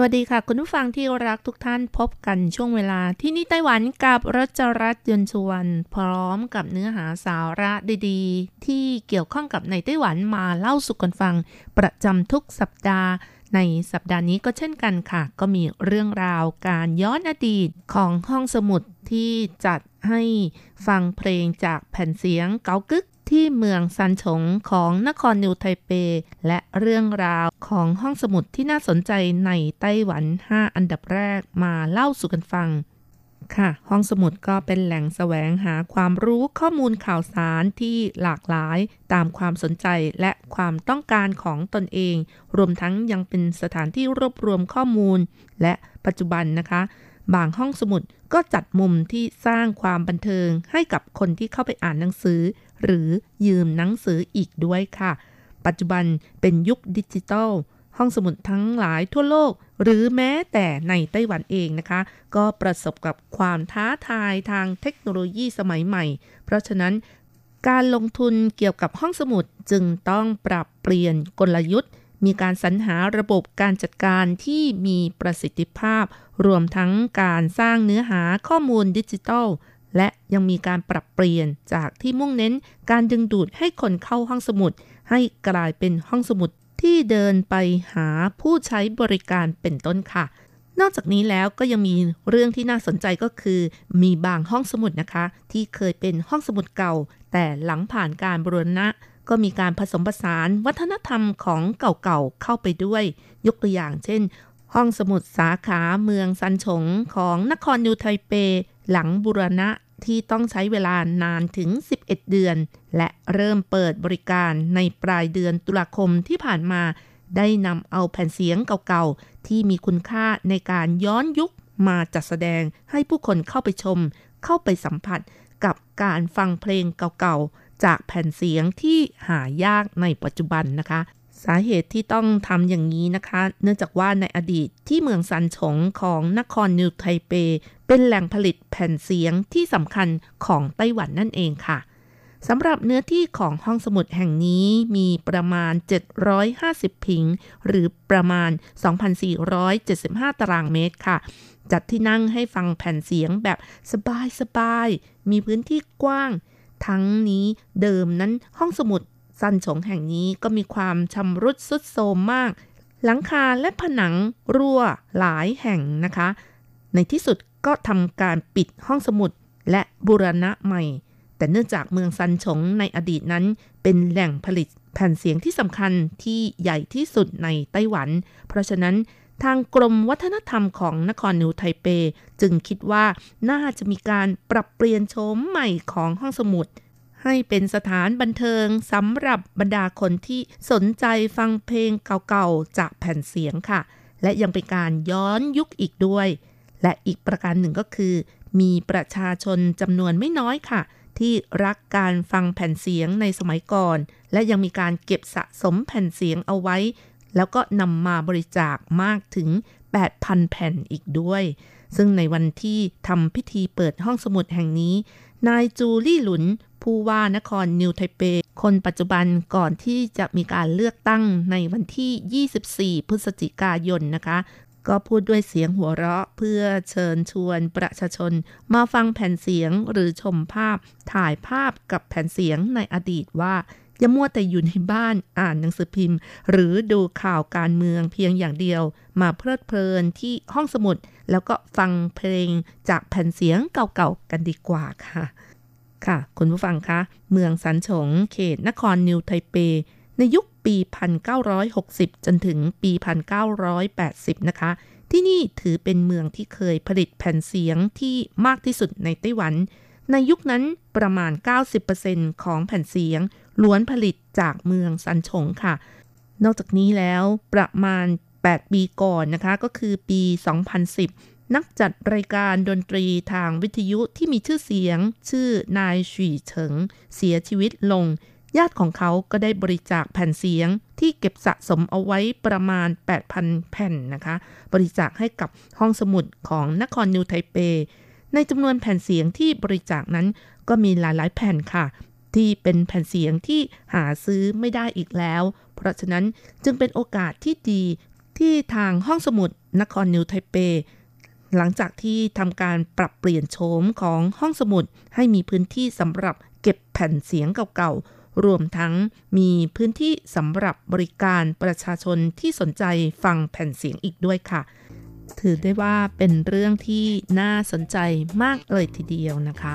วัสดีค่ะ คุณผู้ฟังที่รักทุกท่านพบกันช่วงเวลาที่นี่ไต้หวันกับรัชรัตน์ยนต์ชวนพร้อมกับเนื้อหาสาระดีๆ ที่เกี่ยวข้องกับในไต้หวันมาเล่าสู่กันฟัง ประจำทุกสัปดาห์ ในสัปดาห์นี้ก็เช่นกันค่ะ ก็มีเรื่องราวการย้อนอดีตของห้องสมุดที่จัดให้ฟังเพลงจากแผ่นเสียงเกากึก ที่เมืองซันฉงของนครนิวไทเป และเรื่องราวของห้องสมุดที่น่าสนใจในไต้หวัน 5 อันดับแรกมาเล่าสู่กันฟังค่ะ ห้องสมุดก็เป็นแหล่งแสวงหาความรู้ข้อมูลข่าวสารที่หลากหลายตามความสนใจและความต้องการของตนเอง รวมทั้งยังเป็นสถานที่รวบรวมข้อมูล และปัจจุบันนะคะ บางห้องสมุดก็จัดมุมที่สร้างความบันเทิงให้กับคนที่เข้าไปอ่านหนังสือ หรือยืมหนังสืออีกด้วยค่ะ ปัจจุบันเป็นยุคดิจิทัล ห้องสมุดทั้งหลายทั่วโลก หรือแม้แต่ในไต้หวันเองนะคะ ก็ประสบกับความท้าทายทางเทคโนโลยีสมัยใหม่ เพราะฉะนั้นการลงทุนเกี่ยวกับห้องสมุดจึงต้องปรับเปลี่ยนกลยุทธ์ มีการสรรหาระบบการจัดการที่มีประสิทธิภาพ รวมทั้งการสร้างเนื้อหาข้อมูลดิจิทัล และยังมีการปรับเปลี่ยนจากที่มุ่งเน้นการดึงดูดให้คนเข้าห้องสมุด ให้กลายเป็นห้องสมุดที่เดินไปหาผู้ใช้บริการเป็นต้นค่ะ นอกจากนี้แล้วก็ยังมีเรื่องที่น่าสนใจก็คือ มีบางห้องสมุดนะคะ ที่เคยเป็นห้องสมุดเก่า แต่หลังผ่านการบรณะก็มีการผสมผสานวัฒนธรรมของเก่าๆเข้าไปด้วย ยกตัวอย่างเช่น ห้องสมุดสาขาเมืองซันฉงของนครนิวไทเป หลังบุรณะที่ต้องใช้เวลานานถึง 11 เดือน และเริ่มเปิดบริการในปลายเดือนตุลาคมที่ผ่านมา ได้นำเอาแผ่นเสียงเก่าๆ ที่มีคุณค่าในการย้อนยุคมาจัดแสดงให้ผู้คนเข้าไปชม เข้าไปสัมผัสกับการฟังเพลงเก่าๆ จากแผ่นเสียงที่หายากในปัจจุบันนะคะ สาเหตุที่ต้องทำอย่างนี้นะคะ เนื่องจากว่าในอดีตที่เมืองซันฉงของนครนิวไทเป เป็นแหล่งผลิตแผ่นเสียงที่สำคัญของไต้หวันนั่นเองค่ะสำหรับเนื้อที่ของห้องสมุดแห่งนี้มีประมาณ 750 พิง หรือประมาณ 2,475 ตารางเมตรค่ะ จัดที่นั่งให้ฟังแผ่นเสียงแบบสบายๆ มีพื้นที่กว้าง ทั้งนี้เดิมนั้นห้องสมุดซันฉงแห่งนี้ก็มีความชำรุดสุดโทรมมาก หลังคาและผนังรั่วหลายแห่งนะคะ ในที่สุด ก็ทำการปิดห้องสมุดและบูรณะใหม่ แต่เนื่องจากเมืองซันฉงในอดีตนั้น เป็นแหล่งผลิตแผ่นเสียงที่สำคัญที่ใหญ่ที่สุดในไต้หวัน เพราะฉะนั้นทางกรมวัฒนธรรมของนครนิวไทเป จึงคิดว่าน่าจะมีการปรับเปลี่ยนโฉมใหม่ของห้องสมุด ให้เป็นสถานบันเทิงสำหรับบรรดาคนที่สนใจฟังเพลงเก่าๆ จากแผ่นเสียงค่ะ และยังเป็นการย้อนยุคอีกด้วย และอีกประการหนึ่งก็คือ มีประชาชนจำนวนไม่น้อยค่ะ ที่รักการฟังแผ่นเสียงในสมัยก่อน และยังมีการเก็บสะสมแผ่นเสียงเอาไว้ แล้วก็นำมาบริจาคมากถึง 8,000 แผ่นอีกด้วย ซึ่งในวันที่ทำพิธีเปิดห้องสมุดแห่งนี้ นายจูลี่หลุน ผู้ว่านครนิวไทเป คนปัจจุบันก่อนที่จะมีการเลือกตั้งในวันที่ 24 พฤศจิกายนนะคะ ก็พูดด้วยเสียงหัวเราะเพื่อเชิญชวนประชาชน มาฟังแผ่นเสียงหรือชมภาพ ถ่ายภาพกับแผ่นเสียงในอดีตว่าอย่ามัวแต่อยู่ในบ้านอ่านหนังสือพิมพ์ หรือดูข่าวการเมืองเพียงอย่างเดียว มาเพลิดเพลินที่ห้องสมุด แล้วก็ฟังเพลงจากแผ่นเสียงเก่าๆกันดีกว่าค่ะ ค่ะ คุณผู้ฟังคะ เมืองสันฉง เขตนครนิวไทเป ในยุคปี 1960 จนถึงปี 1980 นะคะ ที่นี่ถือเป็นเมืองที่เคยผลิตแผ่นเสียงที่มากที่สุดในไต้หวัน ในยุคนั้นประมาณ 90%ของแผ่นเสียง ล้วนผลิตจากเมืองซันฉงค่ะ นอกจากนี้แล้วประมาณ 8 ปีก่อนนะคะ ก็คือปี 2010นักจัดรายการดนตรีทางวิทยุที่มีชื่อเสียง ชื่อนายฉีเฉิง เสียชีวิตลง ญาติของเขาก็ได้บริจาคแผ่นเสียงที่เก็บสะสมเอาไว้ประมาณ 8,000 แผ่นนะคะ บริจาคให้กับห้องสมุดของนครนิวไทเป ในจำนวนแผ่นเสียงที่บริจาคนั้นก็มีหลายๆ แผ่นค่ะ ที่เป็นแผ่นเสียงที่หาซื้อไม่ได้อีกแล้ว เพราะฉะนั้นจึงเป็นโอกาสที่ดีที่ทางห้องสมุดนครนิวไทเปหลังจากที่ทำการปรับเปลี่ยนโฉมของห้องสมุดให้มีพื้นที่สำหรับเก็บแผ่นเสียงเก่าๆ รวมทั้งมีพื้นที่สำหรับบริการประชาชนที่สนใจฟังแผ่นเสียงอีกด้วยค่ะ ถือได้ว่าเป็นเรื่องที่น่าสนใจมากเลยทีเดียวนะคะ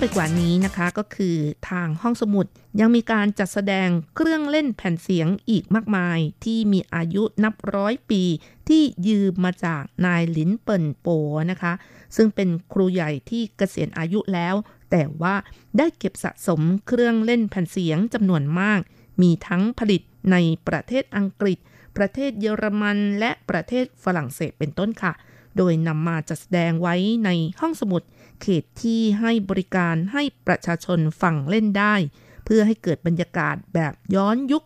ไปกว่านี้นะคะก็คือทางห้องสมุดยังมีการจัดแสดงเครื่องเล่นแผ่นเสียงอีกมากมาย ที่มีอายุนับร้อยปี ที่ยืมมาจากนายหลินเปิ่นโปนะคะ ซึ่งเป็นครูใหญ่ที่เกษียณอายุแล้ว แต่ว่าได้เก็บสะสมเครื่องเล่นแผ่นเสียงจำนวนมาก มีทั้งผลิตในประเทศอังกฤษ ประเทศเยอรมันและประเทศฝรั่งเศสเป็นต้นค่ะ โดยนำมาจัดแสดงไว้ในห้องสมุด เขตที่ให้บริการให้ประชาชนฟังเล่นได้ เพื่อให้เกิดบรรยากาศแบบย้อนยุค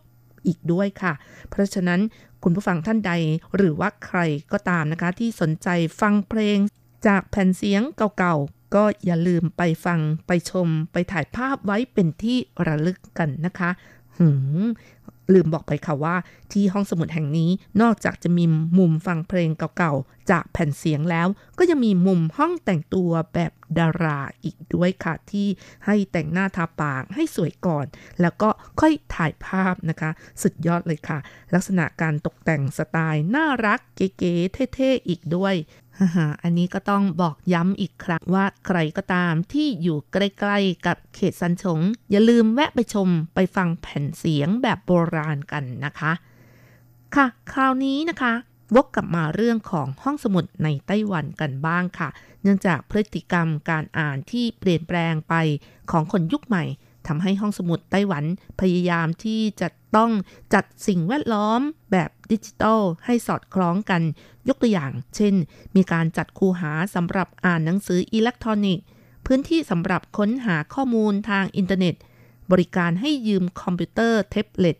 อีกด้วยค่ะ เพราะฉะนั้นคุณผู้ฟังท่านใดหรือว่าใครก็ตามนะคะ ที่สนใจฟังเพลงจากแผ่นเสียงเก่าๆ ก็อย่าลืมไปฟังไปชมไปถ่ายภาพไว้เป็นที่ระลึกกันนะคะ หืม ลืมบอกไปค่ะว่าที่ห้องสมุดแห่งนี้นอกจากจะมีมุมฟังเพลงเก่าๆ จากแผ่นเสียงแล้ว ก็ยังมีมุมห้องแต่งตัวแบบดาราอีกด้วยค่ะที่ให้แต่งหน้าทาปากให้สวยก่อน แล้วก็ค่อยถ่ายภาพนะคะ สุดยอดเลยค่ะ ลักษณะการตกแต่งสไตล์น่ารักเก๋ๆเท่ๆอีกด้วย อันนี้ก็ต้องบอกย้ำอีกครั้งว่าใครก็ตามที่อยู่ใกล้ๆกับเขตซันชง อย่าลืมแวะไปชมไปฟังแผ่นเสียงแบบโบราณกันนะคะ ค่ะ คราวนี้นะคะวกกลับมาเรื่องของห้องสมุดในไต้หวันกันบ้างค่ะ เนื่องจากพฤติกรรมการอ่านที่เปลี่ยนแปลงไปของคนยุคใหม่ ทำให้ห้องสมุดไต้หวันพยายามที่จะต้องจัดสิ่งแวดล้อมแบบดิจิทัลให้สอดคล้องกัน ยกตัวอย่าง เช่น มีการจัดคูหาสำหรับอ่านหนังสืออิเล็กทรอนิกส์ พื้นที่สำหรับค้นหาข้อมูลทางอินเทอร์เน็ต บริการให้ยืมคอมพิวเตอร์แท็บเล็ต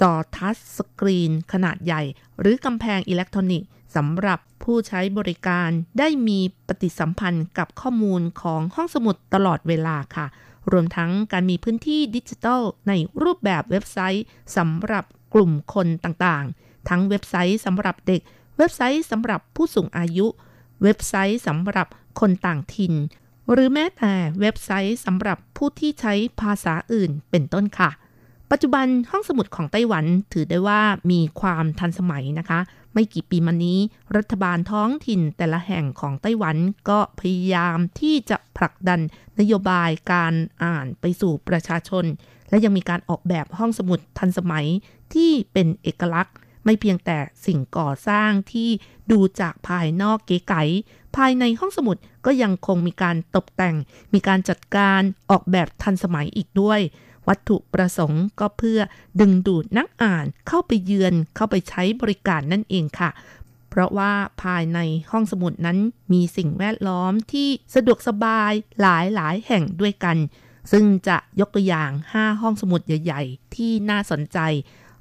จอทัชสกรีน ขนาดใหญ่ หรือกำแพงอิเล็กทรอนิกส์สำหรับผู้ใช้บริการได้มีปฏิสัมพันธ์กับข้อมูลของห้องสมุดตลอดเวลาค่ะ รวมทั้งการมีพื้นที่ดิจิทัลในรูปแบบเว็บไซต์สำหรับกลุ่มคนต่างๆ ทั้งเว็บไซต์สำหรับเด็ก เว็บไซต์สำหรับผู้สูงอายุ เว็บไซต์สำหรับคนต่างถิ่น หรือแม้แต่เว็บไซต์สำหรับผู้ที่ใช้ภาษาอื่นเป็นต้นค่ะ ปัจจุบันห้องสมุดของไต้หวันถือได้ว่ามีความทันสมัยนะคะ ไม่กี่ปีมานี้ รัฐบาลท้องถิ่นแต่ละแห่งของไต้หวันก็พยายามที่จะผลักดันนโยบายการอ่านไปสู่ประชาชน และยังมีการออกแบบห้องสมุดทันสมัยที่เป็นเอกลักษณ์ ไม่เพียงแต่สิ่งก่อสร้างที่ดูจากภายนอกเก๋ไก๋ภายในห้องสมุดก็ยังคงมีการตกแต่ง มีการจัดการออกแบบทันสมัยอีกด้วย วัตถุประสงค์ก็เพื่อดึงดูดนักอ่านเข้าไปเยือนเข้าไปใช้บริการนั่นเองค่ะ เพราะว่าภายในห้องสมุดนั้นมีสิ่งแวดล้อมที่สะดวกสบายหลายหลายแห่งด้วยกัน ซึ่งจะยกตัวอย่าง 5 ห้องสมุดใหญ่ ๆ ที่น่าสนใจ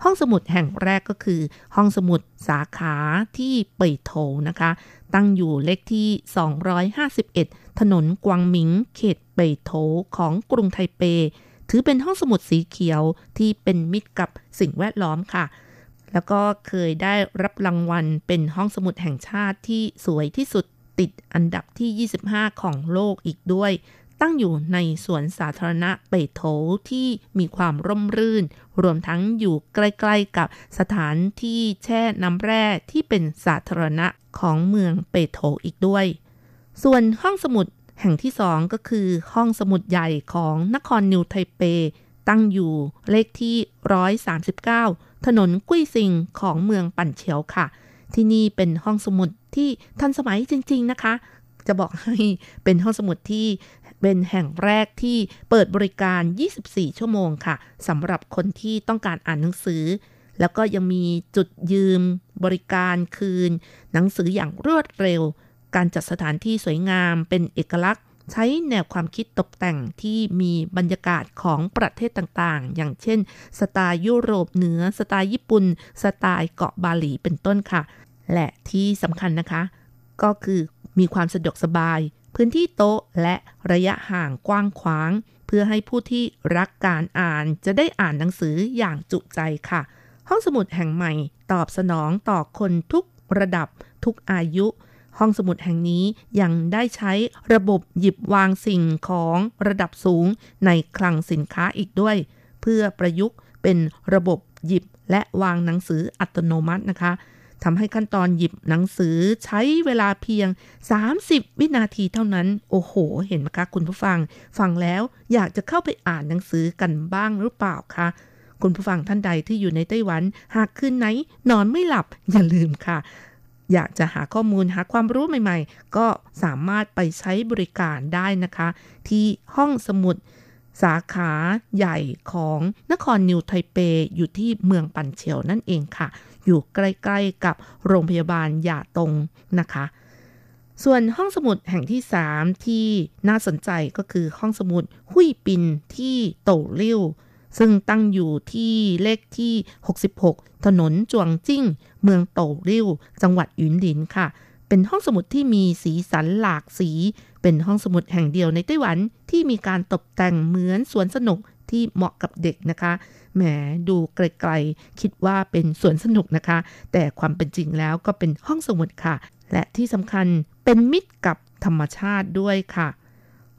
ห้องสมุดแห่งแรกก็คือ ห้องสมุดสาขาที่เป่ยโถนะคะ ตั้งอยู่เลขที่ 251 ถนนกวางหมิง เขตเป่ยโถของกรุงไทเป ถือเป็นห้องสมุดสีเขียวที่เป็นมิตรกับสิ่งแวดล้อมค่ะ แล้วก็เคยได้รับรางวัลเป็นห้องสมุดแห่งชาติที่สวยที่สุดติดอันดับที่ 25 ของโลกอีกด้วย ตั้งอยู่ในสวนสาธารณะเปโถที่มีความร่มรื่น รวมทั้งอยู่ใกล้ๆกับสถานที่แช่น้ำแร่ที่เป็นสาธารณะของเมืองเปโถอีกด้วย ส่วนห้องสมุด แห่งที่สองก็คือห้องสมุดใหญ่ของนครนิวไทเป ตั้งอยู่เลขที่ 139 ถนนกุ้ยซิงของเมืองปั่นเฉียวค่ะ ที่นี่เป็นห้องสมุดที่ทันสมัยจริง ๆนะคะ จะบอกให้เป็นห้องสมุดที่เป็นแห่งแรกที่เปิดบริการ 24 ชั่วโมงค่ะสำหรับคนที่ต้องการอ่านหนังสือ แล้วก็ยังมีจุดยืมบริการคืน หนังสืออย่างรวดเร็ว การจัดสถานที่สวยงามเป็นเอกลักษณ์ ใช้แนวความคิดตกแต่งที่มีบรรยากาศของประเทศต่างๆ อย่างเช่น สไตล์ยุโรปเหนือ สไตล์ญี่ปุ่น สไตล์เกาะบาหลีเป็นต้นค่ะ และที่สำคัญนะคะ ก็คือมีความสะดวกสบาย พื้นที่โต๊ะและระยะห่างกว้างขวาง เพื่อให้ผู้ที่รักการอ่านจะได้อ่านหนังสืออย่างจุใจค่ะ ห้องสมุดแห่งใหม่ตอบสนองต่อคนทุกระดับทุกอายุ ห้องสมุดแห่งนี้ยังได้ใช้ระบบหยิบวางสิ่งของระดับสูงในคลังสินค้าอีกด้วย เพื่อประยุกต์เป็นระบบหยิบและวางหนังสืออัตโนมัตินะคะทำให้ขั้นตอนหยิบหนังสือใช้เวลาเพียง 30 วินาทีเท่านั้น โอ้โห เห็นไหมคะคุณผู้ฟัง ฟังแล้วอยากจะเข้าไปอ่านหนังสือกันบ้างหรือเปล่าคะคุณผู้ฟังท่านใดที่อยู่ในไต้หวัน หากคืนไหนนอนไม่หลับอย่าลืมค่ะ อยากจะหาข้อมูลหาความรู้ใหม่ๆ ก็สามารถไปใช้บริการได้นะคะ ที่ห้องสมุดสาขาใหญ่ของนครนิวไทเปอยู่ที่เมืองปันเฉียวนั่นเองค่ะ อยู่ใกล้ๆกับโรงพยาบาลหยาตงนะคะ ส่วนห้องสมุดแห่งที่ 3 ที่น่าสนใจก็คือห้องสมุดหุยปินที่โตเลิ่ว ซึ่งตั้งอยู่ที่เลขที่ 66 ถนนจวงจิ้ง เมืองโตริ่ว จังหวัดหยุนหลินค่ะ เป็นห้องสมุดที่มีสีสันหลากสี เป็นห้องสมุดแห่งเดียวในไต้หวันที่มีการตกแต่งเหมือนสวนสนุกที่เหมาะกับเด็กนะคะ แหมดูไกลๆ คิดว่าเป็นสวนสนุกนะคะ แต่ความเป็นจริงแล้วก็เป็นห้องสมุดค่ะ และที่สำคัญเป็นมิตรกับธรรมชาติด้วยค่ะ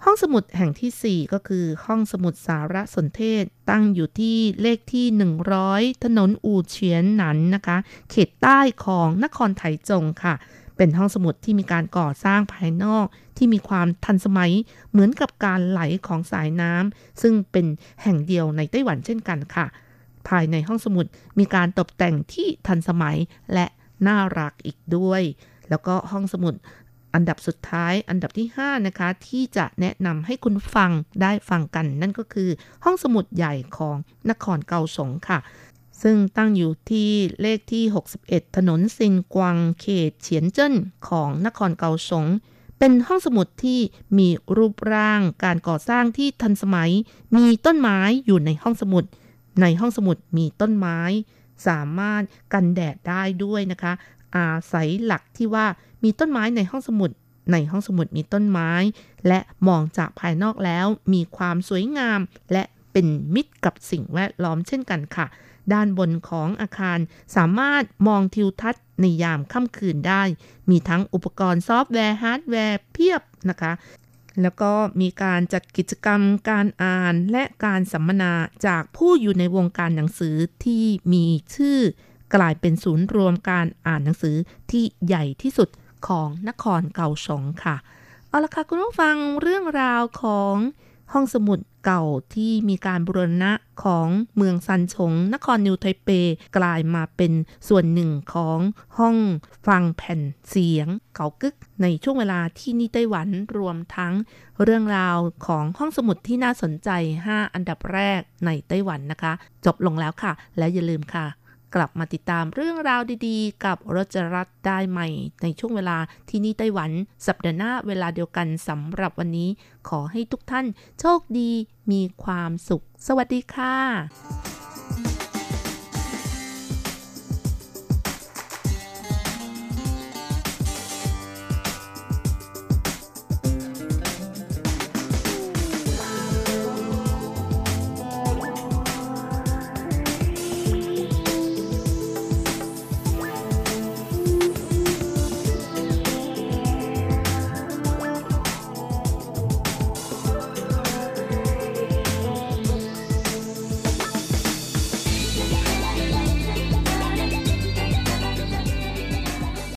ห้องสมุดแห่งที่ 4 ก็คือห้องสมุดสารสนเทศ ตั้งอยู่ที่เลขที่ 100 ถนนอู่เฉียนหนันนะคะ เขตใต้ของนครไถจงค่ะ เป็นห้องสมุดที่มีการก่อสร้างภายนอก ที่มีความทันสมัยเหมือนกับการไหลของสายน้ำซึ่งเป็นแห่งเดียวในไต้หวันเช่นกันค่ะ ภายในห้องสมุดมีการตกแต่งที่ทันสมัยและน่ารักอีกด้วยแล้วก็ห้องสมุด อันดับสุดท้ายอันดับที่ 5 นะคะ ที่จะแนะนำให้คุณฟังได้ฟังกัน นั่นก็คือห้องสมุดใหญ่ของนครเกาสงค่ะ ซึ่งตั้งอยู่ที่เลขที่ 61 ถนนซินกวางเขตเฉียนเจิ้นของนครเกาสงเป็นห้องสมุดที่มีรูปร่างการก่อสร้างที่ทันสมัย มีต้นไม้อยู่ในห้องสมุด ในห้องสมุดมีต้นไม้ สามารถกันแดดได้ด้วยนะคะ อาศัยหลักที่ว่ามีต้นไม้ในห้องสมุด ในห้องสมุดมีต้นไม้ และมองจากภายนอกแล้ว มีความสวยงาม และเป็นมิตรกับสิ่งแวดล้อมเช่นกันค่ะ ด้านบนของอาคารสามารถมองทิวทัศน์ในยามค่ำคืนได้ มีทั้งอุปกรณ์ซอฟต์แวร์ฮาร์ดแวร์เพียบนะคะแล้วก็มีการจัดกิจกรรมการอ่านและการสัมมนาจากผู้อยู่ในวงการหนังสือที่มีชื่อ กลายเป็นศูนย์รวมการอ่านหนังสือที่ใหญ่ที่สุดของนครเก่าสงค่ะ เอาละค่ะคุณผู้ฟังเรื่องราวของห้องสมุดเก่าที่มีการบูรณะของเมืองซันชง นครนิวไทเป กลายมาเป็นส่วนหนึ่งของห้องฟังแผ่นเสียง เก่ากึกในช่วงเวลาที่นี่ไต้หวันรวมทั้งเรื่องราวของห้องสมุดที่น่าสนใจ 5 อันดับแรกในไต้หวันนะคะ จบลงแล้วค่ะ และอย่าลืมค่ะ กลับมาติดตามเรื่องราวดีๆ กับรจรัสได้ใหม่ ในช่วงเวลาที่นี่ไต้หวัน สัปดาห์หน้าเวลาเดียวกันสำหรับวันนี้ ขอให้ทุกท่านโชคดีมีความสุข สวัสดีค่ะ